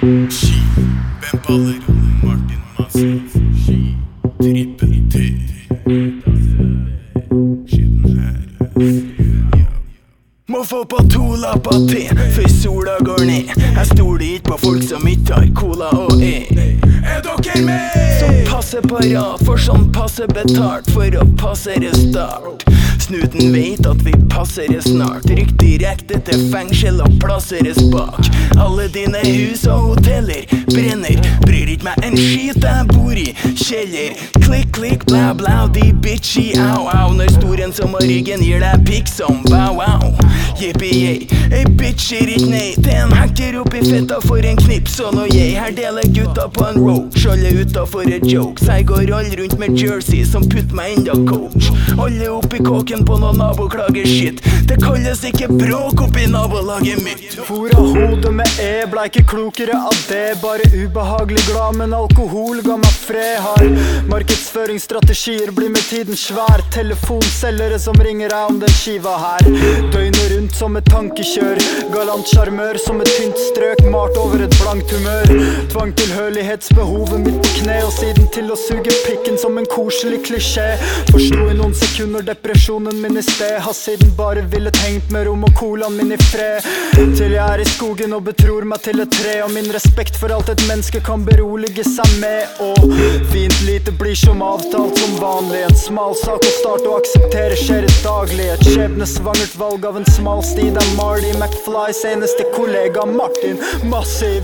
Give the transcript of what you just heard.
Ski, Ben baller? Martin Massiv. Ski, trippel T. Må få på to lapper til før sola går ned. Jeg stoler ikke på folk som ikke har cola og E. Parat, for sånn passe betalt for å passere start. Snuten vet at vi passerer snart. Rykk direkte til fengsel og plasseres bak. Alle dine hus og hoteller brenner. Ikke meg en skit jeg bor i kjeller. Klikk, klikk, bla, bla, de bitchy, au, au. Når storen som har ryggen gir deg pikk som bow, wow. Yippie-yay. Ei bitch sier ikke nei til en hacker oppi fetta for en knips. Og når jeg her deler gutta på en row, skjoldet utafor et jokes. Jeg går all rundt med jersey som putter meg enda coach. Alle oppi kåken på noen naboklager shit. Det kalles ikke bråk oppi nabolaget mitt. Fora hodet med E, blei ikke klokere av det. Bare ubehagelig glad, men alkohol ga meg fred. Har markedsføringsstrategier, blir med tiden svær. Telefonselgere som ringer deg om den skiva her. Døgnet rundt som et tankekjør. Galant sjarmør som et tynt strøk, malt over et blankt humør. Tvang tilhørighetsbehovet mitt på kne, og siden til å suge pikken som en koselig klisjé. Forsto i noen sekunder depresjonen min i sted. Har siden bare villet hengt med rom og colaen min i fred. Til jeg er i skogen og betror meg til et tre, og min respekt for alt et menneske kan berolige seg med. Og fint lite blir som avtalt som vanlig. En smal sak å starte å akseptere skjer i daglig. Et skjebnesvangert valg av en smal Allstid er Marty McFly, seneste kollega Martin Massiv.